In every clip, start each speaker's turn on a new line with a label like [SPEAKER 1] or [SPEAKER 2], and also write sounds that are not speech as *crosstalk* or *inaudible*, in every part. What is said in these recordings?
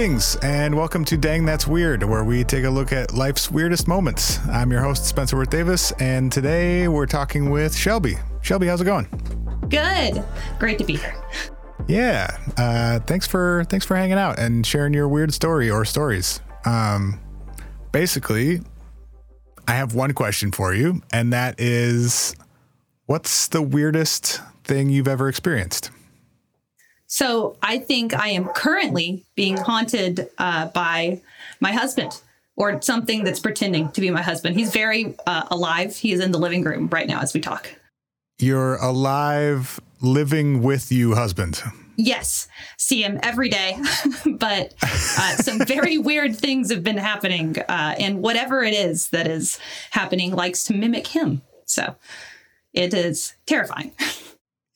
[SPEAKER 1] Greetings and welcome to Dang That's Weird, where we take a look at life's weirdest moments. I'm your host, Spencer Worth Davis, and today we're talking with Shelby. Shelby, how's it going?
[SPEAKER 2] Good. Great to be here.
[SPEAKER 1] Yeah. Uh, thanks for thanks for hanging out and sharing your weird story or stories. Um, basically, I have one question for you, and that is, what's the weirdest thing you've ever experienced?
[SPEAKER 2] So I think I am currently being haunted uh, by my husband or something that's pretending to be my husband. He's very uh, alive. He is in the living room right now as we talk.
[SPEAKER 1] You're alive, living with you husband.
[SPEAKER 2] Yes, see him every day, *laughs* but uh, some very *laughs* weird things have been happening, uh, and whatever it is that is happening likes to mimic him. So it is terrifying. *laughs*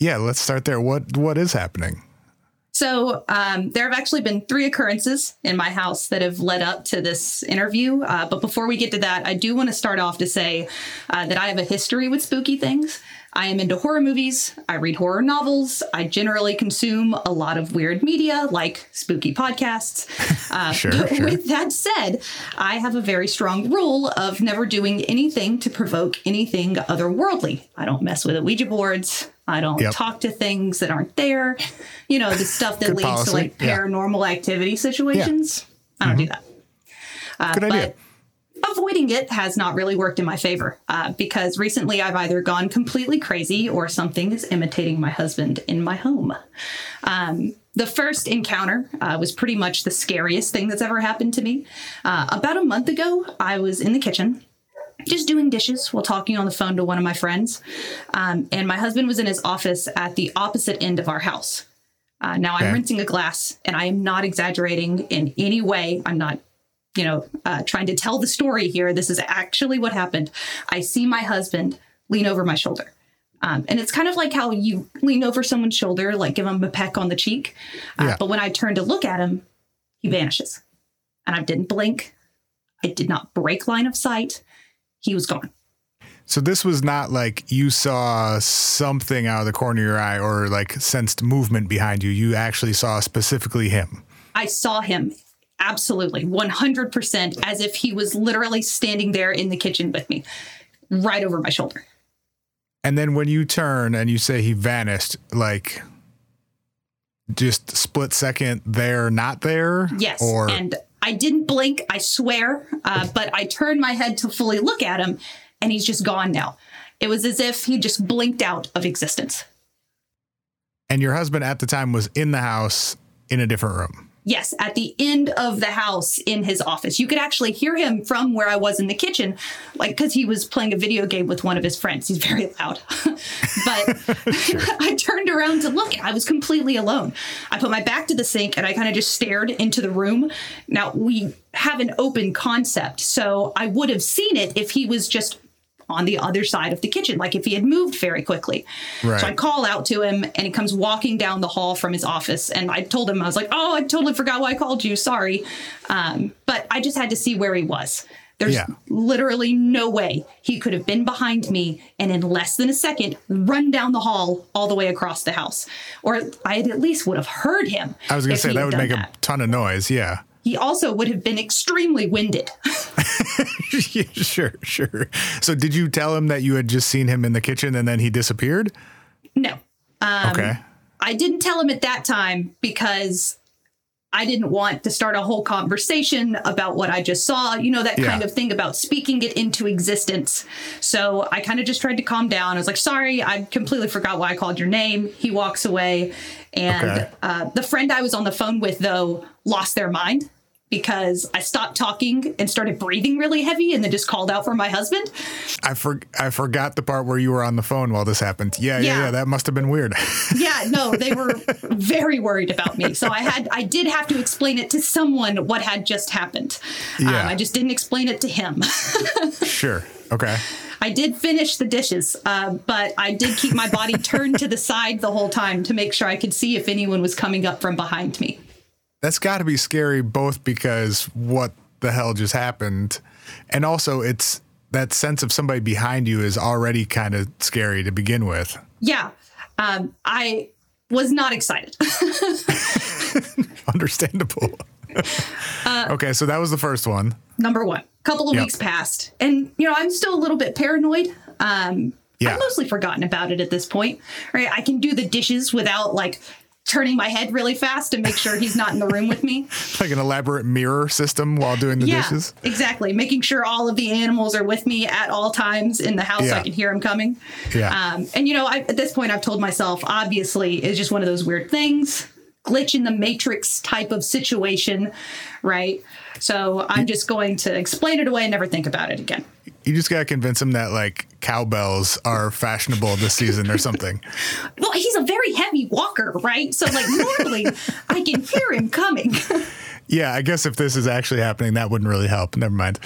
[SPEAKER 1] Yeah, let's start there. What what is happening?
[SPEAKER 2] So um, there have actually been three occurrences in my house that have led up to this interview. Uh, but before we get to that, I do want to start off to say uh, that I have a history with spooky things. I am into horror movies. I read horror novels. I generally consume a lot of weird media like spooky podcasts. *laughs* Uh,
[SPEAKER 1] Sure,
[SPEAKER 2] but
[SPEAKER 1] sure.
[SPEAKER 2] With that said, I have a very strong rule of never doing anything to provoke anything otherworldly. I don't mess with Ouija boards. I don't
[SPEAKER 1] Yep.
[SPEAKER 2] talk to things that aren't there. You know, the stuff that leads
[SPEAKER 1] policy,
[SPEAKER 2] to like
[SPEAKER 1] yeah.
[SPEAKER 2] paranormal activity situations. I don't do that. Uh,
[SPEAKER 1] Good idea.
[SPEAKER 2] But avoiding it has not really worked in my favor uh, because recently I've either gone completely crazy or something is imitating my husband in my home. Um, the first encounter uh, was pretty much the scariest thing that's ever happened to me. Uh, about a month ago, I was in the kitchen just doing dishes while talking on the phone to one of my friends. Um, and my husband was in his office at the opposite end of our house. Uh, now
[SPEAKER 1] Okay.
[SPEAKER 2] I'm rinsing a glass, and I am not exaggerating in any way. I'm not, you know, uh, trying to tell the story here. This is actually what happened. I see my husband lean over my shoulder. Um, and it's kind of like how you lean over someone's shoulder, like give them a peck on the cheek. Uh,
[SPEAKER 1] Yeah.
[SPEAKER 2] But when I turn to look at him, he vanishes. And I didn't blink. I did not break line of sight. He was gone.
[SPEAKER 1] So this was not like you saw something out of the corner of your eye or like sensed movement behind you. You actually saw specifically him.
[SPEAKER 2] I saw him absolutely 100% as if he was literally standing there in the kitchen with me, right over my shoulder.
[SPEAKER 1] And then when you turn and you say he vanished, like just split second there, not there?
[SPEAKER 2] Yes.
[SPEAKER 1] Or
[SPEAKER 2] and I didn't blink, I swear, uh, but I turned my head to fully look at him and he's just gone now. It was as if he just blinked out of existence.
[SPEAKER 1] and your husband at the time was in the house in a different room.
[SPEAKER 2] Yes, at the end of the house in his office. You could actually hear him from where I was in the kitchen, like because he was playing a video game with one of his friends. He's very loud. *laughs* but *laughs* I turned around to look. I was completely alone. I put my back to the sink and I kind of just stared into the room. Now, we have an open concept, so I would have seen it if he was just on the other side of the kitchen, like if he had moved very quickly.
[SPEAKER 1] Right.
[SPEAKER 2] So I call out to him and he comes walking down the hall from his office. And I told him, I was like, oh, I totally forgot why I called you. Sorry. Um, but I just had to see where he was. There's
[SPEAKER 1] Yeah.
[SPEAKER 2] literally no way he could have been behind me and in less than a second run down the hall all the way across the house. Or I at least would have heard him.
[SPEAKER 1] I was going to say that would make
[SPEAKER 2] that.
[SPEAKER 1] a ton of noise. Yeah.
[SPEAKER 2] He also would have been extremely winded. *laughs* *laughs*
[SPEAKER 1] Sure, sure. So did you tell him that you had just seen him in the kitchen and then he disappeared?
[SPEAKER 2] no. Um,
[SPEAKER 1] okay.
[SPEAKER 2] I didn't tell him at that time because I didn't want to start a whole conversation about what I just saw, you know, that
[SPEAKER 1] Yeah.
[SPEAKER 2] kind of thing about speaking it into existence. So I kind of just tried to calm down. I was like, sorry, I completely forgot why I called your name. He walks away. And
[SPEAKER 1] Okay.
[SPEAKER 2] uh, the friend I was on the phone with, though, lost their mind because I stopped talking and started breathing really heavy and then just called out for my husband.
[SPEAKER 1] I for, I forgot the part where you were on the phone while this happened. Yeah, yeah,
[SPEAKER 2] Yeah.
[SPEAKER 1] yeah. That must have been weird. *laughs*
[SPEAKER 2] yeah no they were very worried about me so i had i did have to explain it to someone what had just happened
[SPEAKER 1] Yeah.
[SPEAKER 2] um, i just didn't explain it to him *laughs*
[SPEAKER 1] sure. Okay.
[SPEAKER 2] i did finish the dishes uh, but i did keep my body turned to the side the whole time to make sure i could see if anyone was coming up from behind me
[SPEAKER 1] That's got to be scary, both because what the hell just happened, and also it's that sense of somebody behind you is already kind of scary to begin with.
[SPEAKER 2] yeah um, i was not excited *laughs*
[SPEAKER 1] Understandable. *laughs*
[SPEAKER 2] Uh,
[SPEAKER 1] okay, so that was the first one.
[SPEAKER 2] number one couple of
[SPEAKER 1] Yep.
[SPEAKER 2] weeks passed and you know i'm still a little bit paranoid um
[SPEAKER 1] Yeah.
[SPEAKER 2] i've mostly forgotten about it at this point right i can do the dishes without like turning my head really fast to make sure he's not in the room with me. *laughs*
[SPEAKER 1] Like an elaborate mirror system while doing the
[SPEAKER 2] yeah
[SPEAKER 1] dishes.
[SPEAKER 2] exactly. Making sure all of the animals are with me at all times in the house.
[SPEAKER 1] Yeah.
[SPEAKER 2] so i can hear them coming.
[SPEAKER 1] Yeah.
[SPEAKER 2] um, and you know I, at this point i've told myself obviously it's just one of those weird things. Glitch in the matrix type of situation right? So i'm just going to explain it away and never think about it again
[SPEAKER 1] You just got to convince him that like cowbells are fashionable this season or something. *laughs*
[SPEAKER 2] well he's a very heavy walker right so like normally i can hear him coming *laughs*
[SPEAKER 1] Yeah, I guess if this is actually happening, that wouldn't really help. Never mind.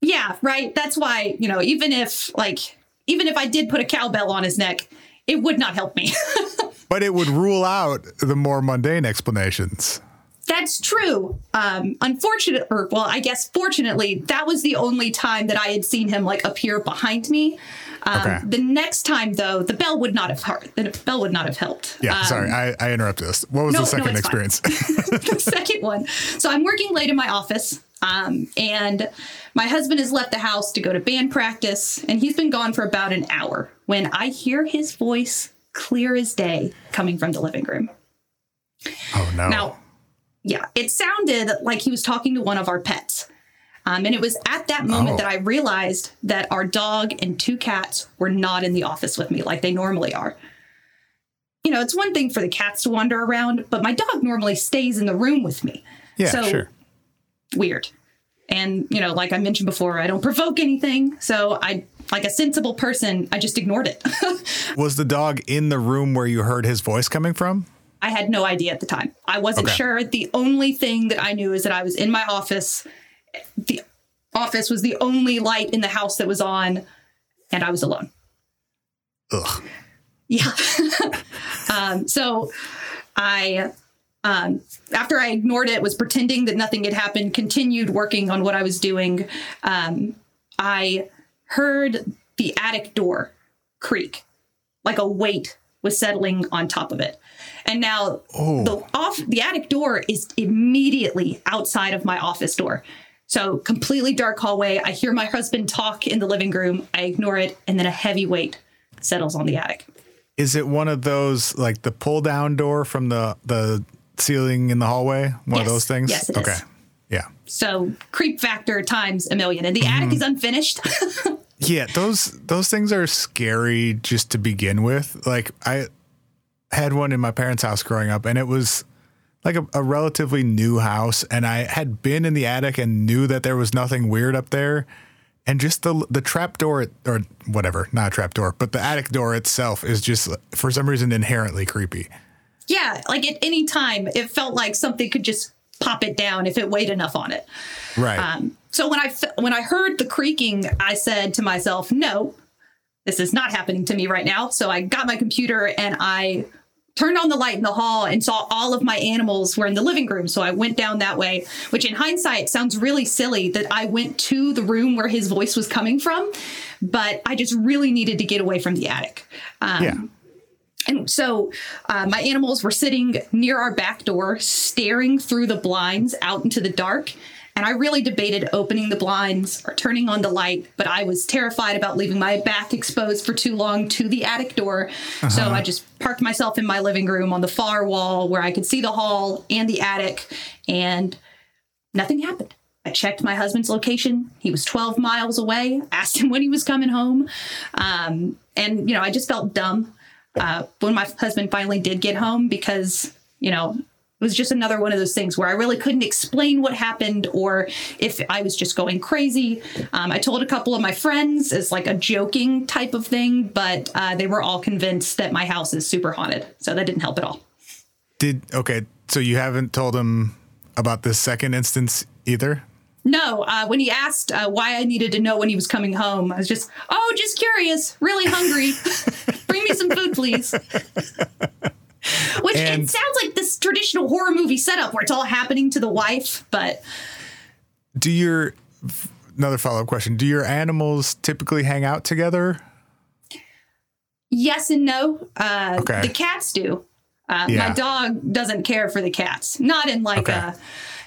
[SPEAKER 2] yeah right that's why you know even if like even if i did put a cowbell on his neck it would not help me *laughs*
[SPEAKER 1] But it would rule out the more mundane explanations.
[SPEAKER 2] That's true. Um, unfortunate, or well, I guess fortunately, that was the only time that I had seen him like appear behind me. Um,
[SPEAKER 1] Okay.
[SPEAKER 2] The next time, though, the bell would not have hurt. The bell would not have helped.
[SPEAKER 1] Yeah,
[SPEAKER 2] Um,
[SPEAKER 1] sorry, I, I interrupted this. What was
[SPEAKER 2] no,
[SPEAKER 1] the second
[SPEAKER 2] fine.
[SPEAKER 1] experience? *laughs*
[SPEAKER 2] the second one. So I'm working late in my office, um, and my husband has left the house to go to band practice, and he's been gone for about an hour when I hear his voice clear as day coming from the living room.
[SPEAKER 1] oh no.
[SPEAKER 2] Now, yeah, it sounded like he was talking to one of our pets. Um, and it was at that moment
[SPEAKER 1] Oh.
[SPEAKER 2] that I realized that our dog and two cats were not in the office with me like they normally are. You know, it's one thing for the cats to wander around, but my dog normally stays in the room with me.
[SPEAKER 1] yeah,
[SPEAKER 2] so
[SPEAKER 1] sure.
[SPEAKER 2] weird. And, you know, like I mentioned before, I don't provoke anything. So I, like a sensible person, I just ignored it. *laughs*
[SPEAKER 1] Was the dog in the room where you heard his voice coming from?
[SPEAKER 2] I had no idea at the time. I wasn't
[SPEAKER 1] Okay.
[SPEAKER 2] sure. The only thing that I knew is that I was in my office. The office was the only light in the house that was on, and I was alone.
[SPEAKER 1] Ugh.
[SPEAKER 2] Yeah. *laughs* um, so I, um, after I ignored it, was pretending that nothing had happened, continued working on what I was doing. Um, I heard the attic door creak, like a weight was settling on top of it. And now oh. the off the attic door is immediately outside of my office door. So completely dark hallway. I hear my *laughs* husband talk in the living room. I ignore it, and then a heavy weight settles on the attic.
[SPEAKER 1] Is it one of those like the pull down door from the the ceiling in the hallway? One of those things?
[SPEAKER 2] Yes, it is.
[SPEAKER 1] okay. Yeah.
[SPEAKER 2] So creep factor times a million, and the mm-hmm. attic is unfinished. *laughs*
[SPEAKER 1] Yeah, those those things are scary just to begin with. Like I had one in my parents' house growing up, and it was like a, a relatively new house, and I had been in the attic and knew that there was nothing weird up there. And just the the trap door or whatever, not a trap door, but the attic door itself is just for some reason inherently creepy.
[SPEAKER 2] yeah, like at any time, it felt like something could just pop it down if it weighed enough on it.
[SPEAKER 1] Right.
[SPEAKER 2] Um, so when I when I heard the creaking, I said to myself, "No, this is not happening to me right now." So I got my computer and I turned on the light in the hall and saw all of my animals were in the living room. So I went down that way, which in hindsight sounds really silly that I went to the room where his voice was coming from, but I just really needed to get away from the attic. Um,
[SPEAKER 1] Yeah.
[SPEAKER 2] And so uh, my animals were sitting near our back door, staring through the blinds out into the dark. And I really debated opening the blinds or turning on the light, but I was terrified about leaving my back exposed for too long to the attic door. So I just parked myself in my living room on the far wall where I could see the hall and the attic, and nothing happened. I checked my husband's location. He was 12 miles away, asked him when he was coming home. Um, and, you know, I just felt dumb uh, when my husband finally did get home because, you know, it was just another one of those things where I really couldn't explain what happened or if I was just going crazy. Um, I told a couple of my friends as like a joking type of thing, but uh, they were all convinced that my house is super haunted. So that didn't help at all.
[SPEAKER 1] Did okay? So you haven't told him about this second instance either?
[SPEAKER 2] No, uh, when he asked uh, why I needed to know when he was coming home, I was just, oh, just curious, really hungry. Bring me some food, please. Which
[SPEAKER 1] And-
[SPEAKER 2] it sounds like this traditional horror movie setup where it's all happening to the wife, but
[SPEAKER 1] Do your another follow up question? Do your animals typically hang out together?
[SPEAKER 2] yes and no. Uh,
[SPEAKER 1] Okay.
[SPEAKER 2] The cats do. Uh,
[SPEAKER 1] Yeah.
[SPEAKER 2] My dog doesn't care for the cats, not in like
[SPEAKER 1] Okay.
[SPEAKER 2] a,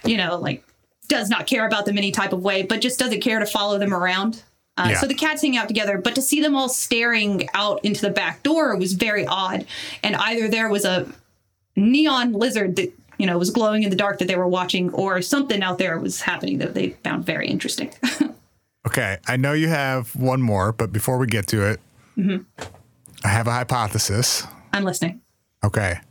[SPEAKER 2] you know, like does not care about them any type of way, but just doesn't care to follow them around. Uh,
[SPEAKER 1] Yeah.
[SPEAKER 2] So the cats hang out together, but to see them all staring out into the back door was very odd. And either there was a neon lizard that you know was glowing in the dark that they were watching, or something out there was happening that they found very interesting. *laughs*
[SPEAKER 1] Okay, I know you have one more, but before we get to it, I have a hypothesis.
[SPEAKER 2] I'm listening.
[SPEAKER 1] Okay.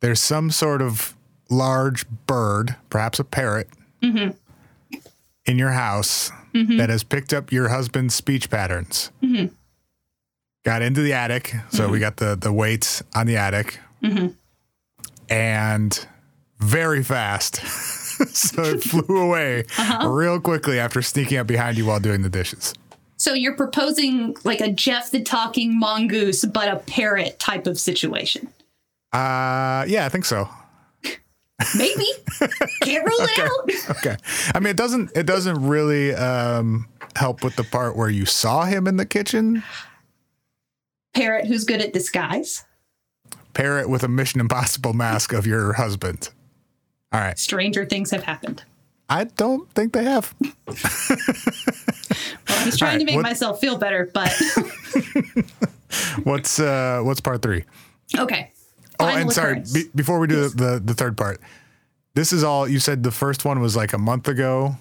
[SPEAKER 1] There's some sort of large bird, perhaps a parrot, Mm-hmm. in your house mm-hmm. that has picked up your husband's speech patterns. Mm-hmm. Got into the attic. So we got the, the weights on the attic. And very fast. *laughs* so it flew away uh-huh. real quickly after sneaking up behind you while doing the dishes.
[SPEAKER 2] So you're proposing like a Gef the Talking Mongoose, but a parrot type of situation.
[SPEAKER 1] Uh, yeah, I think so.
[SPEAKER 2] Maybe. Can't rule it out.
[SPEAKER 1] Okay. I mean, it doesn't it doesn't really um, help with the part where you saw him in the kitchen.
[SPEAKER 2] Parrot who's good at disguise.
[SPEAKER 1] Parrot with a Mission Impossible mask of your husband. All right.
[SPEAKER 2] Stranger things have happened.
[SPEAKER 1] I don't think they have.
[SPEAKER 2] Well, I was trying
[SPEAKER 1] All
[SPEAKER 2] to make
[SPEAKER 1] what-
[SPEAKER 2] myself feel better, but *laughs*
[SPEAKER 1] What's uh what's part three?
[SPEAKER 2] okay.
[SPEAKER 1] Oh, and sorry, be, before we do the, the the third part, this is all you said. The first one was like a month ago,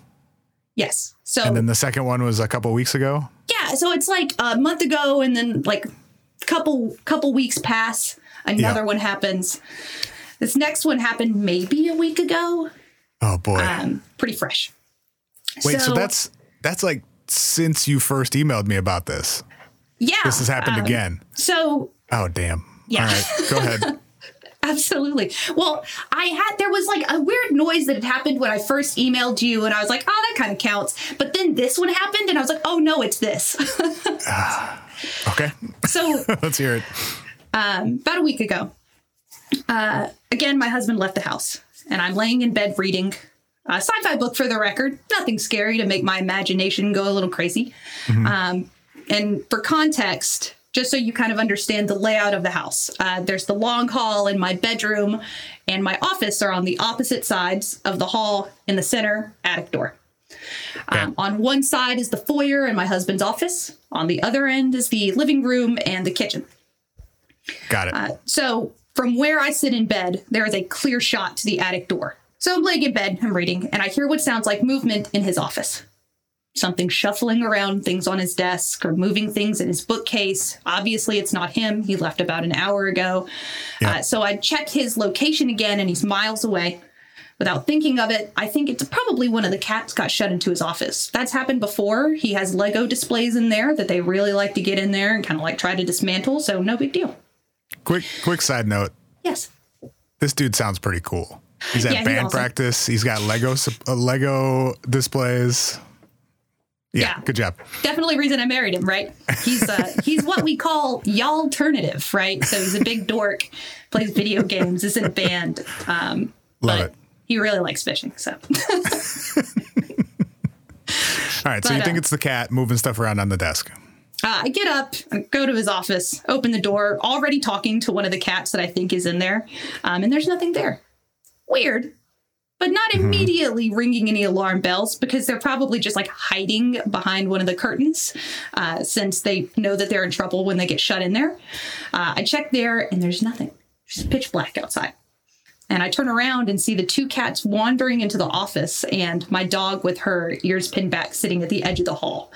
[SPEAKER 2] yes. So
[SPEAKER 1] and then the second one was a couple weeks ago.
[SPEAKER 2] yeah, so it's like a month ago, and then like couple couple weeks pass, another
[SPEAKER 1] Yeah.
[SPEAKER 2] one happens. This next one happened maybe a week ago.
[SPEAKER 1] Oh boy!
[SPEAKER 2] Um, pretty fresh.
[SPEAKER 1] Wait, so, that's that's like since you first emailed me about this.
[SPEAKER 2] yeah.
[SPEAKER 1] This has happened
[SPEAKER 2] um,
[SPEAKER 1] again.
[SPEAKER 2] So
[SPEAKER 1] Oh damn!
[SPEAKER 2] Yeah.
[SPEAKER 1] All right, go ahead. *laughs* *laughs*
[SPEAKER 2] Absolutely. Well, I had there was like a weird noise that had happened when I first emailed you, and I was like, "Oh, that kind of counts." But then this one happened, and I was like, "Oh no, it's this." *laughs*
[SPEAKER 1] Okay,
[SPEAKER 2] so *laughs*
[SPEAKER 1] let's hear it.
[SPEAKER 2] um, about a week ago, uh, again, my husband left the house, and I'm laying in bed reading a sci-fi book for the record. Nothing scary to make my imagination go a little crazy. Um, and for context, just so you kind of understand the layout of the house, uh, there's the long hall in my bedroom, and my office are on the opposite sides of the hall in the center attic door. Um, on one side is the foyer and my husband's office. On the other end is the living room and the kitchen.
[SPEAKER 1] Got it.
[SPEAKER 2] Uh, So from where I sit in bed, there is a clear shot to the attic door. So I'm laying in bed, I'm reading, and I hear what sounds like movement in his office. Something shuffling around things on his desk or moving things in his bookcase. Obviously, it's not him. He left about an hour ago.
[SPEAKER 1] Yeah.
[SPEAKER 2] Uh, so I check his location again, and he's miles away. Without thinking of it, I think it's probably one of the cats got shut into his office. That's happened before. He has Lego displays in there that they really like to get in there and kind of like try to dismantle, so no big deal.
[SPEAKER 1] quick quick side note.
[SPEAKER 2] Yes.
[SPEAKER 1] This dude sounds pretty cool. He's at
[SPEAKER 2] Yeah, he's
[SPEAKER 1] band
[SPEAKER 2] awesome.
[SPEAKER 1] practice. He's got Lego uh, Lego displays. Yeah,
[SPEAKER 2] Yeah.
[SPEAKER 1] good job.
[SPEAKER 2] Definitely reason I married him, right? He's uh, *laughs* he's what we call y'all alternative, right? So he's a big dork, plays video games, is in a band. Um,
[SPEAKER 1] Love
[SPEAKER 2] but
[SPEAKER 1] it.
[SPEAKER 2] he really likes fishing. So *laughs*
[SPEAKER 1] All right, so
[SPEAKER 2] But,
[SPEAKER 1] you think
[SPEAKER 2] uh,
[SPEAKER 1] it's the cat moving stuff around on the desk?
[SPEAKER 2] Uh, I get up, I go to his office, open the door, already talking to one of the cats that I think is in there, um, and there's nothing there. Weird, but not immediately ringing any alarm bells because they're probably just like hiding behind one of the curtains uh, since they know that they're in trouble when they get shut in there. Uh, I check there, and there's nothing. Just pitch black outside. And I turn around and see the two cats wandering into the office and my dog with her ears pinned back sitting at the edge of the hall,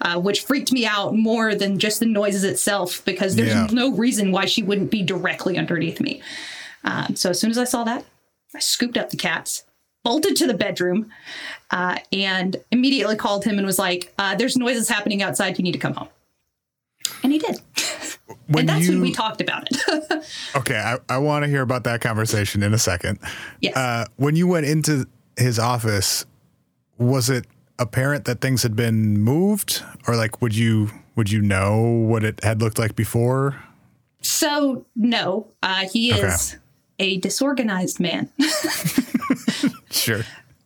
[SPEAKER 2] uh, which freaked me out more than just the noises itself because there's
[SPEAKER 1] Yeah.
[SPEAKER 2] no reason why she wouldn't be directly underneath me. Um, so as soon as I saw that, I scooped up the cats, bolted to the bedroom, uh, and immediately called him and was like, uh, There's noises happening outside. You need to come home. And he did. *laughs*
[SPEAKER 1] When
[SPEAKER 2] and that's
[SPEAKER 1] you
[SPEAKER 2] when we talked about it. *laughs*
[SPEAKER 1] okay, I, I want to hear about that conversation in a second.
[SPEAKER 2] yes.
[SPEAKER 1] Uh, when you went into his office, was it apparent that things had been moved, or like would you would you know what it had looked like before?
[SPEAKER 2] So no, uh, he
[SPEAKER 1] Okay.
[SPEAKER 2] is a disorganized man. *laughs* *laughs*
[SPEAKER 1] Sure.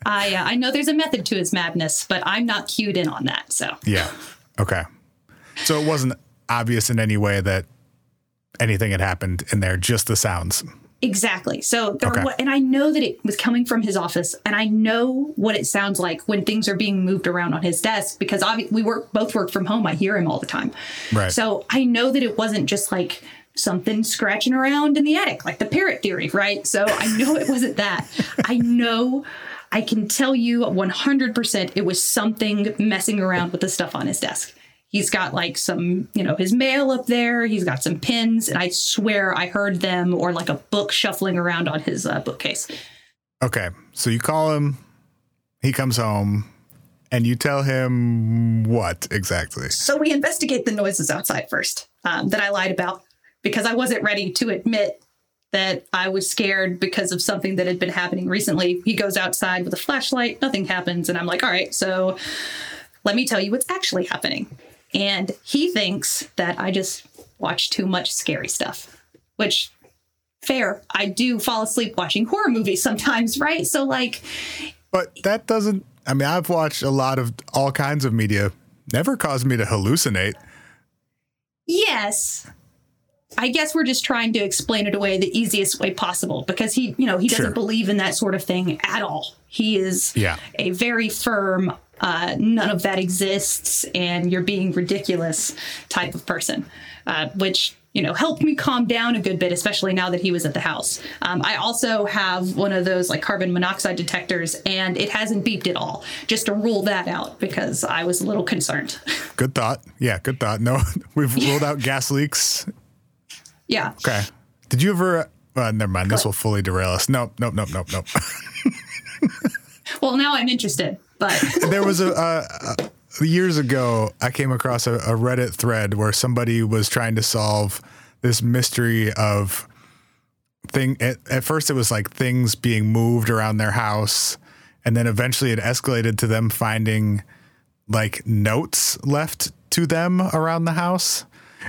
[SPEAKER 2] I uh, I know there's a method to his madness, but I'm not cued in on that. So
[SPEAKER 1] Yeah. Okay. So it wasn't obvious in any way that anything had happened in there, just the sounds.
[SPEAKER 2] exactly. So there
[SPEAKER 1] Okay.
[SPEAKER 2] and I know that it was coming from his office, and I know what it sounds like when things are being moved around on his desk because obvi- we work both work from home. I hear him all the time.
[SPEAKER 1] Right.
[SPEAKER 2] So I know that it wasn't just like something scratching around in the attic, like the parrot theory, right? So I know it wasn't that. I know I can tell you 100% it was something messing around with the stuff on his desk. He's got like some, you know, his mail up there. He's got some pins, and I swear I heard them or like a book shuffling around on his uh, bookcase.
[SPEAKER 1] Okay. So you call him, he comes home, and you tell him what exactly?
[SPEAKER 2] So we investigate the noises outside first um, that I lied about because I wasn't ready to admit that I was scared because of something that had been happening recently. He goes outside with a flashlight, nothing happens. And I'm like, all right, so let me tell you what's actually happening. And he thinks that I just watch too much scary stuff, which fair. I do fall asleep watching horror movies sometimes, *laughs* right? So, like,
[SPEAKER 1] But that doesn't, I mean, I've watched a lot of all kinds of media, never caused me to hallucinate.
[SPEAKER 2] Yes. I guess we're just trying to explain it away the easiest way possible because he, you know, he doesn't
[SPEAKER 1] Sure.
[SPEAKER 2] believe in that sort of thing at all. He is
[SPEAKER 1] Yeah.
[SPEAKER 2] a very firm, uh, none of that exists and you're being ridiculous type of person, uh, which, you know, helped me calm down a good bit, especially now that he was at the house. Um, I also have one of those like carbon monoxide detectors and it hasn't beeped at all, just to rule that out because I was a little concerned. *laughs*
[SPEAKER 1] Good thought. Yeah, good thought. No, *laughs* we've ruled out gas leaks.
[SPEAKER 2] Yeah.
[SPEAKER 1] Okay. Did you ever, uh, never mind. This will fully derail us. Nope, nope, nope, nope, nope. *laughs*
[SPEAKER 2] Well, now I'm interested, but. *laughs*
[SPEAKER 1] there was a, uh, uh, years ago, I came across a, a Reddit thread where somebody was trying to solve this mystery of thing. At, at first, it was like things being moved around their house, and then eventually it escalated to them finding like notes left to them around the house.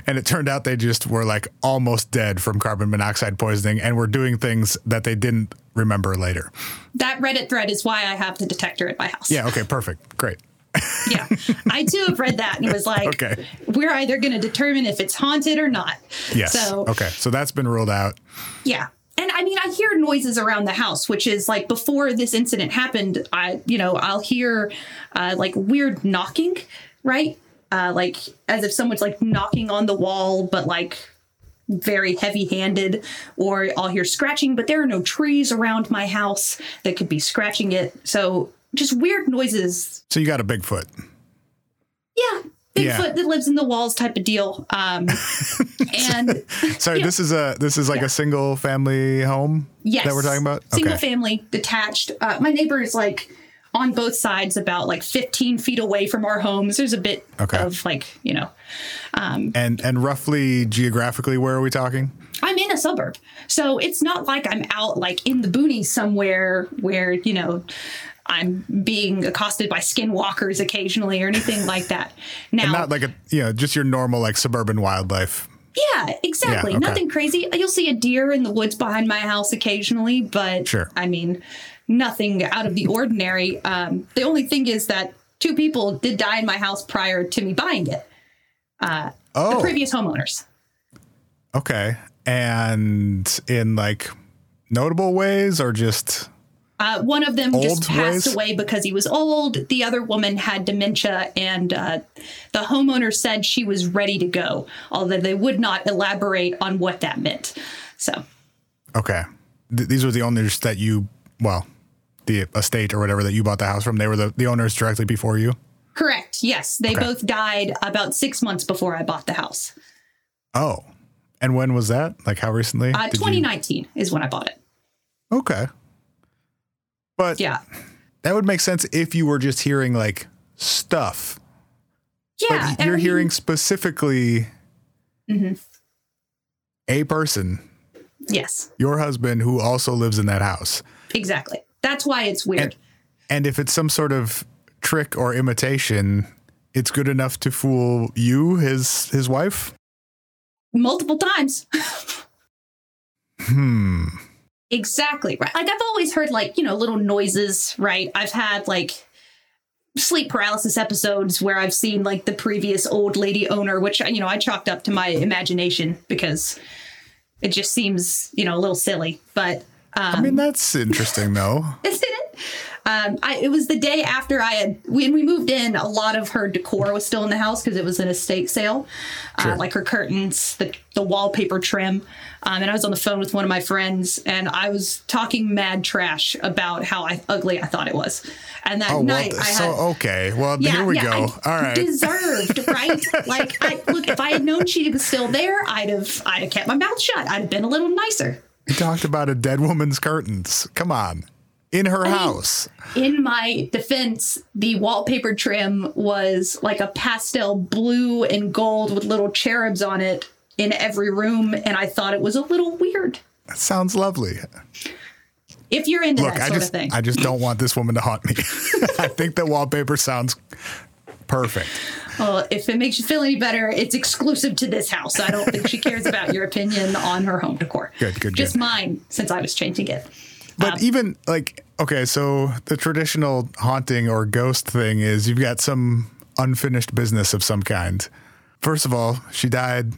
[SPEAKER 1] And it turned out they just were like almost dead from carbon monoxide poisoning and were doing things that they didn't remember later.
[SPEAKER 2] That Reddit thread is why I have the detector at my house.
[SPEAKER 1] Yeah. Okay. Perfect. Great.
[SPEAKER 2] Yeah. I too have read that and it was like,
[SPEAKER 1] Okay.
[SPEAKER 2] we're either going to determine if it's haunted or not.
[SPEAKER 1] Yes.
[SPEAKER 2] So,
[SPEAKER 1] okay. So that's been ruled out.
[SPEAKER 2] yeah. And I mean, I hear noises around the house, which is like before this incident happened, I, you know, I'll hear uh, like weird knocking, right? Uh, like as if someone's like knocking on the wall, but like very heavy handed, or I'll hear scratching, but there are no trees around my house that could be scratching it. So just weird noises
[SPEAKER 1] So you got a Bigfoot.
[SPEAKER 2] Yeah. Bigfoot
[SPEAKER 1] Yeah.
[SPEAKER 2] that lives in the walls type of deal. Um, *laughs* and
[SPEAKER 1] Sorry,
[SPEAKER 2] Yeah.
[SPEAKER 1] this is a this is like
[SPEAKER 2] Yeah.
[SPEAKER 1] a single family home
[SPEAKER 2] yes,
[SPEAKER 1] that we're talking about.
[SPEAKER 2] Single
[SPEAKER 1] okay.
[SPEAKER 2] family, detached. Uh, my neighbor is like on both sides, about like 15 feet away from our homes. There's a bit
[SPEAKER 1] Okay.
[SPEAKER 2] of like, you know, um,
[SPEAKER 1] and and roughly geographically, where are we talking?
[SPEAKER 2] I'm in a suburb. So it's not like I'm out like in the boonies somewhere where, you know, I'm being accosted by skinwalkers occasionally or anything like that. Now, *laughs*
[SPEAKER 1] And not like a you know just your normal like suburban wildlife.
[SPEAKER 2] yeah, exactly.
[SPEAKER 1] Yeah, okay.
[SPEAKER 2] Nothing crazy. You'll see a deer in the woods behind my house occasionally, but
[SPEAKER 1] Sure.
[SPEAKER 2] I mean, nothing out of the ordinary. Um, the only thing is that two people did die in my house prior to me buying it. Uh the
[SPEAKER 1] Oh,
[SPEAKER 2] previous homeowners.
[SPEAKER 1] okay. And in like notable ways or just
[SPEAKER 2] Uh, one of them just passed
[SPEAKER 1] ways?
[SPEAKER 2] away because he was old. The other woman had dementia, and uh, the homeowner said she was ready to go, although they would not elaborate on what that meant. So,
[SPEAKER 1] okay. Th- these were the owners that you well, the estate or whatever that you bought the house from. They were the, the owners directly before you.
[SPEAKER 2] correct. Yes, they
[SPEAKER 1] Okay.
[SPEAKER 2] both died about six months before I bought the house.
[SPEAKER 1] Oh. And when was that? Like how recently?
[SPEAKER 2] Uh,
[SPEAKER 1] did you-
[SPEAKER 2] 2019 is when I bought it.
[SPEAKER 1] Okay. But
[SPEAKER 2] Yeah.
[SPEAKER 1] that would make sense if you were just hearing like stuff.
[SPEAKER 2] Yeah.
[SPEAKER 1] But you're
[SPEAKER 2] Mm-hmm.
[SPEAKER 1] hearing specifically a person,
[SPEAKER 2] Yes,
[SPEAKER 1] your husband, who also lives in that house.
[SPEAKER 2] exactly. That's why it's weird.
[SPEAKER 1] And if it's some sort of trick or imitation, it's good enough to fool you, his his wife.
[SPEAKER 2] Multiple times.
[SPEAKER 1] Hmm.
[SPEAKER 2] Exactly. Right. Like I've always heard like, you know, little noises, right? I've had like sleep paralysis episodes where I've seen like the previous old lady owner, which you know, I chalked up to my imagination because it just seems, you know, a little silly. But
[SPEAKER 1] I mean, that's interesting, though. *laughs*
[SPEAKER 2] isn't it? Um, I, it was the day after I had when we moved in. A lot of her decor was still in the house because it was an estate sale,
[SPEAKER 1] Sure.
[SPEAKER 2] uh, like her curtains, the the wallpaper trim. Um, and I was on the phone with one of my friends, and I was talking mad trash about how I, ugly I thought it was. And that
[SPEAKER 1] Oh, well,
[SPEAKER 2] night, I
[SPEAKER 1] so
[SPEAKER 2] had.
[SPEAKER 1] okay. Well,
[SPEAKER 2] Yeah,
[SPEAKER 1] here we
[SPEAKER 2] yeah,
[SPEAKER 1] go.
[SPEAKER 2] I
[SPEAKER 1] All right.
[SPEAKER 2] Deserved, *laughs* right? like, I look. If I had known she was still there, I'd have. I'd have kept my mouth shut. I'd have been a little nicer.
[SPEAKER 1] We talked about a dead woman's curtains. Come on. In her house.
[SPEAKER 2] in my defense, the wallpaper trim was like a pastel blue and gold with little cherubs on it in every room, and I thought it was a little weird.
[SPEAKER 1] That sounds lovely.
[SPEAKER 2] If you're into
[SPEAKER 1] Look,
[SPEAKER 2] that
[SPEAKER 1] I
[SPEAKER 2] sort
[SPEAKER 1] just
[SPEAKER 2] of thing,
[SPEAKER 1] I just don't want this woman to haunt me. *laughs* I think the wallpaper sounds perfect.
[SPEAKER 2] Well, if it makes you feel any better, it's exclusive to this house. I don't think she cares about your opinion on her home decor.
[SPEAKER 1] Good, good,
[SPEAKER 2] Just
[SPEAKER 1] good.
[SPEAKER 2] mine, since I was changing it.
[SPEAKER 1] But
[SPEAKER 2] Um,
[SPEAKER 1] even like okay, so the traditional haunting or ghost thing is you've got some unfinished business of some kind. First of all, she died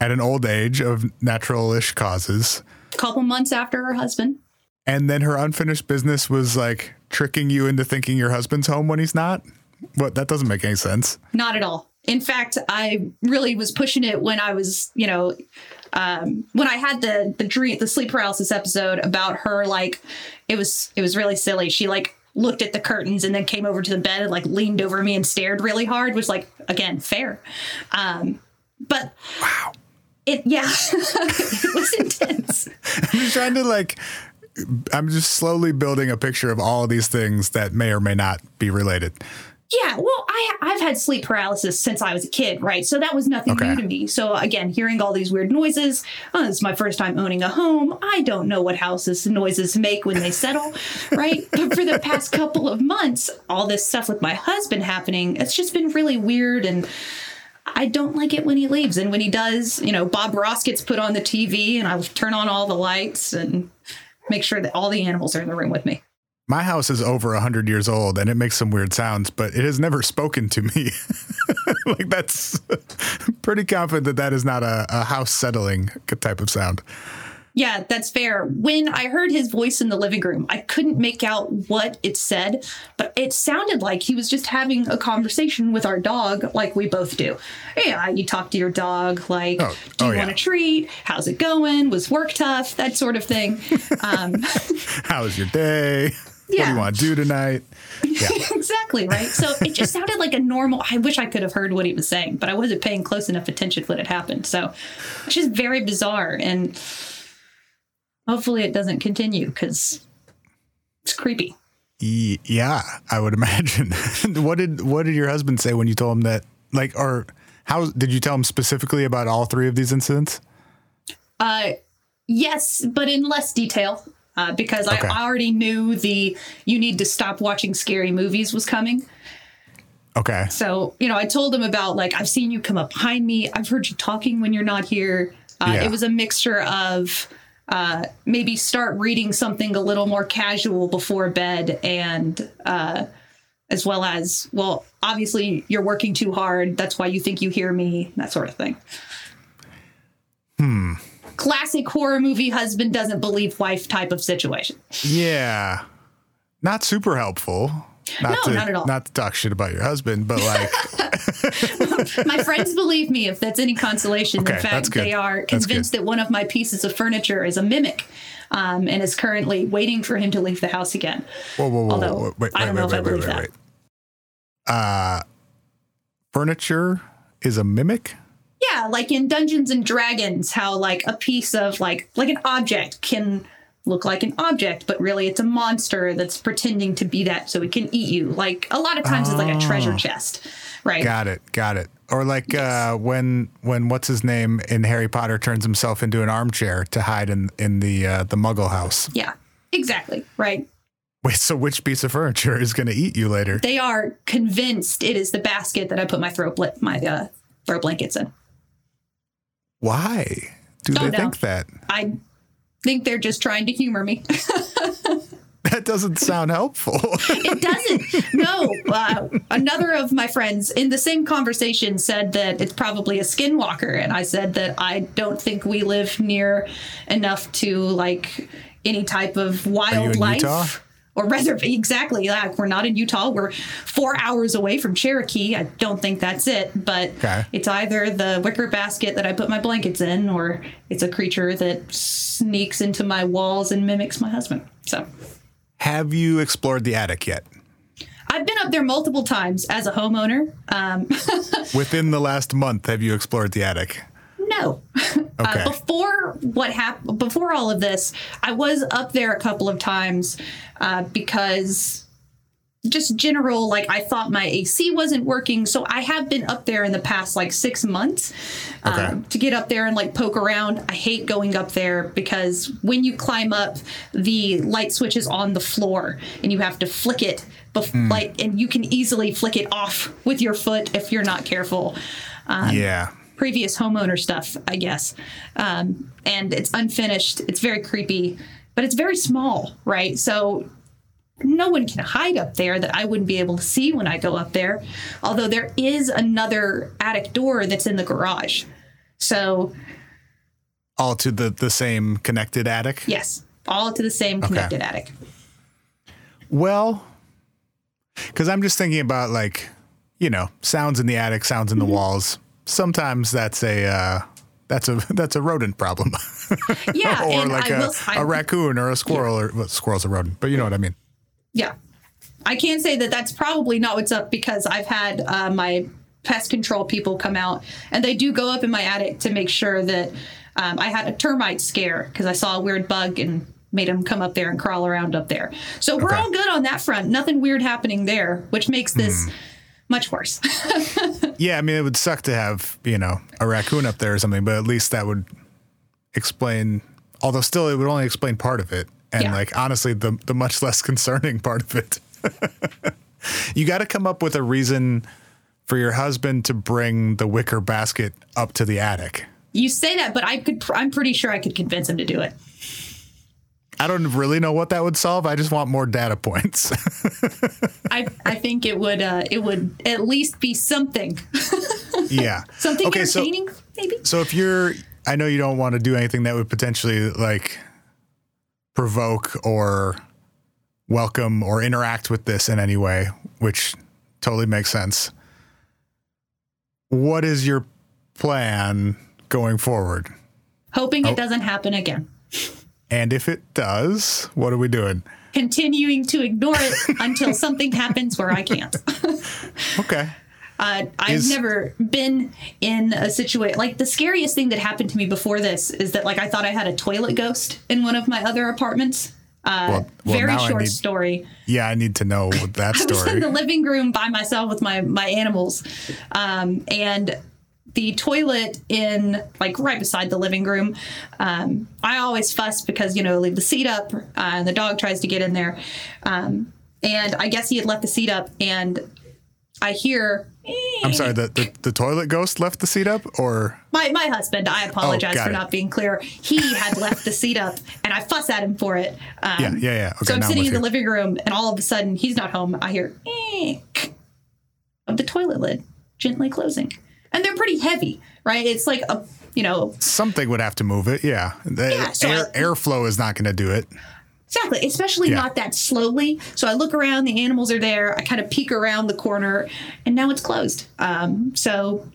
[SPEAKER 1] at an old age of natural-ish causes.
[SPEAKER 2] A couple months after her husband,
[SPEAKER 1] And then her unfinished business was like tricking you into thinking your husband's home when he's not. What that doesn't make any sense.
[SPEAKER 2] Not at all. In fact, I really was pushing it when I was, you know, um, when I had the the dream, the sleep paralysis episode about her. Like, it was it was really silly. She like looked at the curtains and then came over to the bed and like leaned over me and stared really hard. Was like again fair, um, but
[SPEAKER 1] Wow.
[SPEAKER 2] it yeah, *laughs* it was intense. *laughs*
[SPEAKER 1] I'm just trying to like I'm just slowly building a picture of all of these things that may or may not be related.
[SPEAKER 2] Yeah, well, I I've had sleep paralysis since I was a kid, right? So that was nothing
[SPEAKER 1] Okay.
[SPEAKER 2] new to me. So again, hearing all these weird noises, oh, this is my first time owning a home. I don't know what houses noises make when they settle, *laughs* right? But for the past couple of months, all this stuff with my husband happening, it's just been really weird and I don't like it when he leaves. And when he does, you know, Bob Ross gets put on the TV and I turn on all the lights and make sure that all the animals are in the room with me.
[SPEAKER 1] My house is over 100 years old and it makes some weird sounds, but it has never spoken to me. *laughs* like, that's *laughs* pretty confident that that is not a, a house settling type of sound.
[SPEAKER 2] Yeah, that's fair. When I heard his voice in the living room, I couldn't make out what it said, but it sounded like he was just having a conversation with our dog, like we both do. Yeah, you talk to your dog, like,
[SPEAKER 1] Oh,
[SPEAKER 2] do you
[SPEAKER 1] oh,
[SPEAKER 2] want
[SPEAKER 1] yeah.
[SPEAKER 2] a treat? How's it going? Was work tough? That sort of thing. *laughs* Um,
[SPEAKER 1] How was your day? What do you want to do tonight? *laughs* Yeah.
[SPEAKER 2] exactly, right? So it just sounded like a normal. I wish I could have heard what he was saying, but I wasn't paying close enough attention when it happened. So it's just very bizarre. And hopefully it doesn't continue because it's creepy.
[SPEAKER 1] Yeah, I would *laughs* imagine. what did what did your husband say when you told him that? Like, or how did you tell him specifically about all three of these incidents?
[SPEAKER 2] Uh, yes, but in less detail. Uh, because
[SPEAKER 1] Okay.
[SPEAKER 2] I already knew the you need to stop watching scary movies was coming.
[SPEAKER 1] Okay.
[SPEAKER 2] So, you know, I told him about like, I've seen you come up behind me. I've heard you talking when you're not here. Uh,
[SPEAKER 1] Yeah.
[SPEAKER 2] It was a mixture of uh, maybe start reading something a little more casual before bed and uh, as well as, well, obviously you're working too hard. That's why you think you hear me, that sort of thing. Hmm. Classic horror movie husband doesn't believe wife type of situation.
[SPEAKER 1] Yeah. Not super helpful. Not
[SPEAKER 2] No,
[SPEAKER 1] to,
[SPEAKER 2] not at all.
[SPEAKER 1] Not to talk shit about your husband, but like, *laughs*
[SPEAKER 2] my friends believe me if that's any consolation.
[SPEAKER 1] Okay,
[SPEAKER 2] In fact, they are convinced that one of my pieces of furniture is a mimic um, and is currently waiting for him to leave the house again.
[SPEAKER 1] whoa, whoa, whoa,
[SPEAKER 2] Although,
[SPEAKER 1] whoa, wait,
[SPEAKER 2] I don't
[SPEAKER 1] wait,
[SPEAKER 2] know
[SPEAKER 1] wait,
[SPEAKER 2] if I
[SPEAKER 1] wait,
[SPEAKER 2] believe
[SPEAKER 1] wait,
[SPEAKER 2] that.
[SPEAKER 1] wait. Uh, furniture is a mimic.
[SPEAKER 2] Yeah, like in Dungeons and Dragons, how like a piece of like like an object can look like an object, but really it's a monster that's pretending to be that so it can eat you. Like a lot of times it's like a treasure chest, right?
[SPEAKER 1] Oh. Got it. Got it. Or like uh, when when what's his name in Harry Potter turns himself into an armchair to hide in in the uh, the Muggle house.
[SPEAKER 2] Yeah, exactly. Right.
[SPEAKER 1] Wait, so which piece of furniture is going to eat you later?
[SPEAKER 2] They are convinced it is the basket that I put my throw bl- my uh, throw blankets in.
[SPEAKER 1] Why do
[SPEAKER 2] Oh,
[SPEAKER 1] they
[SPEAKER 2] no.
[SPEAKER 1] think that?
[SPEAKER 2] I think they're just trying to humor me. *laughs*
[SPEAKER 1] That doesn't sound helpful. *laughs*
[SPEAKER 2] it doesn't. No. Uh, another of my friends in the same conversation said that it's probably a skinwalker. And I said that I don't think we live near enough to like any type of wildlife. Or reservation. Exactly. Like we're not in Utah. We're four hours away from Cherokee. I don't think that's it. But
[SPEAKER 1] Okay.
[SPEAKER 2] it's either the wicker basket that I put my blankets in, or it's a creature that sneaks into my walls and mimics my husband. So
[SPEAKER 1] Have you explored the attic yet?
[SPEAKER 2] I've been up there multiple times as a homeowner. Um, *laughs*
[SPEAKER 1] Within the last month, have you explored the attic?
[SPEAKER 2] No.
[SPEAKER 1] Okay.
[SPEAKER 2] Uh, before what happened, before all of this, I was up there a couple of times uh, because just general, like I thought my AC wasn't working. So I have been up there in the past like six months
[SPEAKER 1] Okay.
[SPEAKER 2] um, to get up there and like poke around. I hate going up there because when you climb up, the light switch is on the floor and you have to flick it. Bef- like, and you can easily flick it off with your foot if you're not careful. Um,
[SPEAKER 1] yeah.
[SPEAKER 2] Previous homeowner stuff, I guess. Um, and it's unfinished. It's very creepy, but it's very small, right? So no one can hide up there that I wouldn't be able to see when I go up there. Although there is another attic door that's in the garage. So,
[SPEAKER 1] All to the the same connected attic.
[SPEAKER 2] yes, all to the same connected attic.
[SPEAKER 1] Well, because I'm just thinking about like, you know, sounds in the attic, sounds in
[SPEAKER 2] Mm-hmm.
[SPEAKER 1] the walls. Sometimes that's a uh, that's a *laughs* that's a rodent problem, *laughs*
[SPEAKER 2] Yeah,
[SPEAKER 1] or
[SPEAKER 2] and
[SPEAKER 1] like
[SPEAKER 2] I
[SPEAKER 1] a,
[SPEAKER 2] will.
[SPEAKER 1] A raccoon or a squirrel or well, squirrel's a rodent, but you know what I mean.
[SPEAKER 2] Yeah. I can't say that that's probably not what's up because I've had uh, my pest control people come out and they do go up in my attic to make sure that um, I had a termite scare because I saw a weird bug and made them come up there and crawl around up there. So we're
[SPEAKER 1] Okay.
[SPEAKER 2] all good on that front. Nothing weird happening there, which makes this much worse. *laughs*
[SPEAKER 1] Yeah, I mean, it would suck to have you know a raccoon up there or something, but at least that would explain. Although still, it would only explain part of it, and
[SPEAKER 2] Yeah.
[SPEAKER 1] like honestly, the the much less concerning *laughs* part of it. *laughs* you got to come up with a reason for your husband to bring the wicker basket up to the attic.
[SPEAKER 2] you say that, but I could. I'm pretty sure I could convince him to do it.
[SPEAKER 1] I don't really know what that would solve. I just want more data points. *laughs*
[SPEAKER 2] I I think it would. Uh, it would at least be something. *laughs*
[SPEAKER 1] yeah.
[SPEAKER 2] Something
[SPEAKER 1] Okay, so-
[SPEAKER 2] entertaining, maybe.
[SPEAKER 1] So if you're, I know you don't want to do anything that would potentially like provoke or welcome or interact with this in any way, which totally makes sense. What is your plan going forward?
[SPEAKER 2] Hoping
[SPEAKER 1] Oh.
[SPEAKER 2] it doesn't happen again. *laughs*
[SPEAKER 1] And if it does, what are we doing?
[SPEAKER 2] continuing to ignore it *laughs* until something happens where I can't. *laughs*
[SPEAKER 1] Okay.
[SPEAKER 2] Uh, I've
[SPEAKER 1] Is-
[SPEAKER 2] never been in a situation like the scariest thing that happened to me before this is that like I thought I had a toilet ghost in one of my other apartments. Uh,
[SPEAKER 1] Well- well,
[SPEAKER 2] very short
[SPEAKER 1] need-
[SPEAKER 2] story.
[SPEAKER 1] Yeah, I need to know that story. *laughs*
[SPEAKER 2] I was in the living room by myself with my my animals, um, and the toilet in like right beside the living room. Um, I always fuss because you know leave the seat up uh, and the dog tries to get in there. Um, and I guess he had left the seat up, and I hear.
[SPEAKER 1] I'm sorry, the, the, the toilet ghost left the seat up or
[SPEAKER 2] My, my husband, I apologize
[SPEAKER 1] Oh,
[SPEAKER 2] for
[SPEAKER 1] it.
[SPEAKER 2] not being clear. He had left the seat up, and I fuss at him for it. Um,
[SPEAKER 1] Yeah, yeah, yeah. Okay,
[SPEAKER 2] so I'm
[SPEAKER 1] I'm
[SPEAKER 2] sitting
[SPEAKER 1] with
[SPEAKER 2] in the living room, and all of a sudden he's not home. I hear of the toilet lid gently closing, and they're pretty heavy, right? It's like a you know
[SPEAKER 1] something would have to move it. Yeah. The
[SPEAKER 2] Yeah, so
[SPEAKER 1] air,
[SPEAKER 2] I-
[SPEAKER 1] airflow is not going to do it.
[SPEAKER 2] Exactly, especially
[SPEAKER 1] Yeah.
[SPEAKER 2] not that slowly. So I look around, the animals are there. I kind of peek around the corner, and now it's closed. Um, so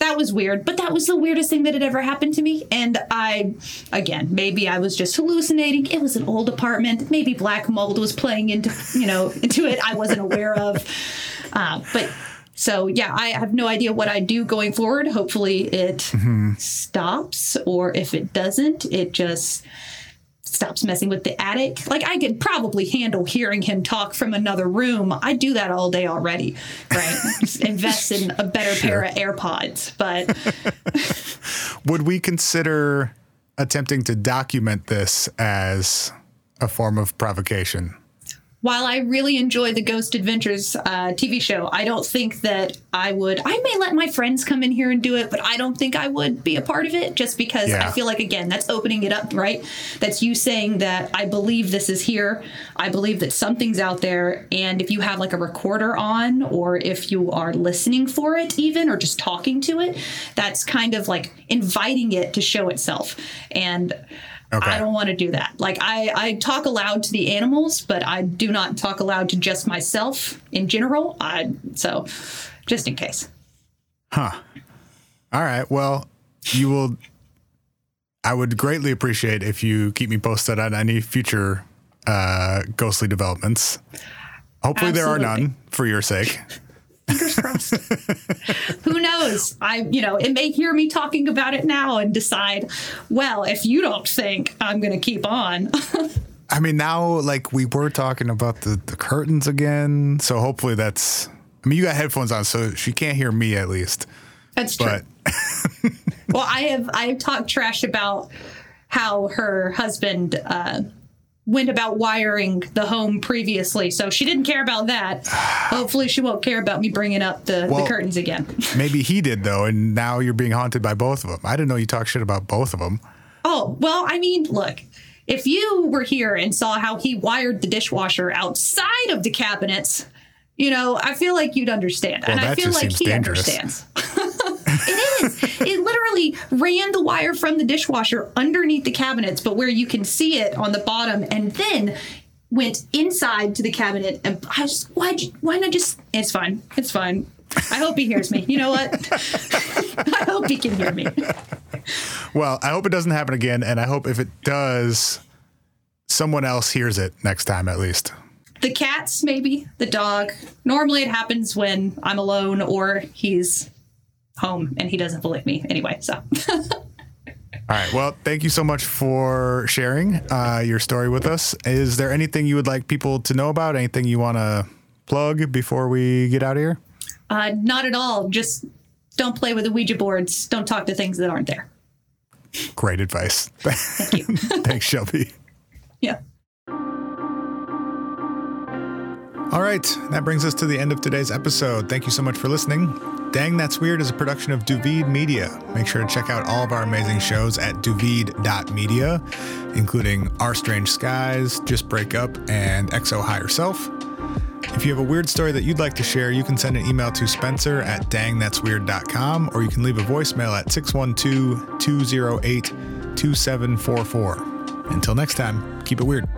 [SPEAKER 2] that was weird, but that was the weirdest thing that had ever happened to me. And I, again, maybe I was just hallucinating. It was an old apartment. Maybe black mold was playing into, you know, into it. I wasn't aware of. Uh, but so yeah, I have no idea what I do going forward. Hopefully, it mm-hmm. stops, or if it doesn't, it just stops messing with the attic. Like I could probably handle hearing him talk from another room. I do that all day already, right? *laughs* Invest in a better pair of AirPods. But *laughs*
[SPEAKER 1] Would we consider attempting to document this as a form of provocation?
[SPEAKER 2] While I really enjoy the Ghost Adventures uh, TV show, I don't think that I would. I may let my friends come in here and do it, but I don't think I would be a part of it just because
[SPEAKER 1] Yeah.
[SPEAKER 2] I feel like, again, that's opening it up, right? That's you saying that I believe this is here. I believe that something's out there. And if you have like a recorder on, or if you are listening for it, even, or just talking to it, that's kind of like inviting it to show itself. And
[SPEAKER 1] Okay.
[SPEAKER 2] I don't want to do that. Like I, I talk aloud to the animals, but I do not talk aloud to just myself in general. I so just in case. Huh.
[SPEAKER 1] All right. Well, you will. I would greatly appreciate if you keep me posted on any future uh, ghostly developments. Hopefully, there are none for your sake.
[SPEAKER 2] Fingers crossed. *laughs* Who knows? I, you know, it may hear me talking about it now and decide, well, if you don't think I'm going to keep on, *laughs*
[SPEAKER 1] I mean, now, like, we were talking about the, the curtains again. So hopefully that's. I mean, you got headphones on, so she can't hear me at least.
[SPEAKER 2] that's true.
[SPEAKER 1] But *laughs*
[SPEAKER 2] Well, I have I have talked trash about how her husband uh, went about wiring the home previously, so she didn't care about that. Hopefully, she won't care about me bringing up the,
[SPEAKER 1] Well-
[SPEAKER 2] the curtains again. *laughs*
[SPEAKER 1] maybe he did, though. And now you're being haunted by both of them. I didn't know you talk shit about both of them.
[SPEAKER 2] Oh well, I mean, look. If you were here and saw how he wired the dishwasher outside of the cabinets, you know, I feel like you'd understand. and I feel like he
[SPEAKER 1] dangerous.
[SPEAKER 2] understands. *laughs* it is. It literally ran the wire from the dishwasher underneath the cabinets, but where you can see it on the bottom, and then went inside to the cabinet. And I was, why? Why not just? It's fine. It's fine. I hope he hears me. You know what? *laughs* I hope he can hear me.
[SPEAKER 1] Well, I hope it doesn't happen again. And I hope if it does, someone else hears it next time at least.
[SPEAKER 2] the cats maybe the dog normally it happens when i'm alone or he's home and he doesn't believe me anyway so *laughs*
[SPEAKER 1] All right. Well, thank you so much for sharing uh, your story with us. Is there anything you would like people to know about? Anything you want to plug before we get out of here?
[SPEAKER 2] uh, not at all just don't play with the ouija boards don't talk to things that aren't there
[SPEAKER 1] Great advice. *laughs*
[SPEAKER 2] thank you *laughs*
[SPEAKER 1] Thanks, Shelby.
[SPEAKER 2] yeah
[SPEAKER 1] All right, that brings us to the end of today's episode. Thank you so much for listening. Dang That's Weird is a production of Du Vide Media. Make sure to check out all of our amazing shows at duvid.media, including Our Strange Skies, Just Break Up, and XO Higher Self. If you have a weird story that you'd like to share, you can send an email to spencer at dangthatsweird.com or you can leave a voicemail at 612 208 2744. Until next time, keep it weird.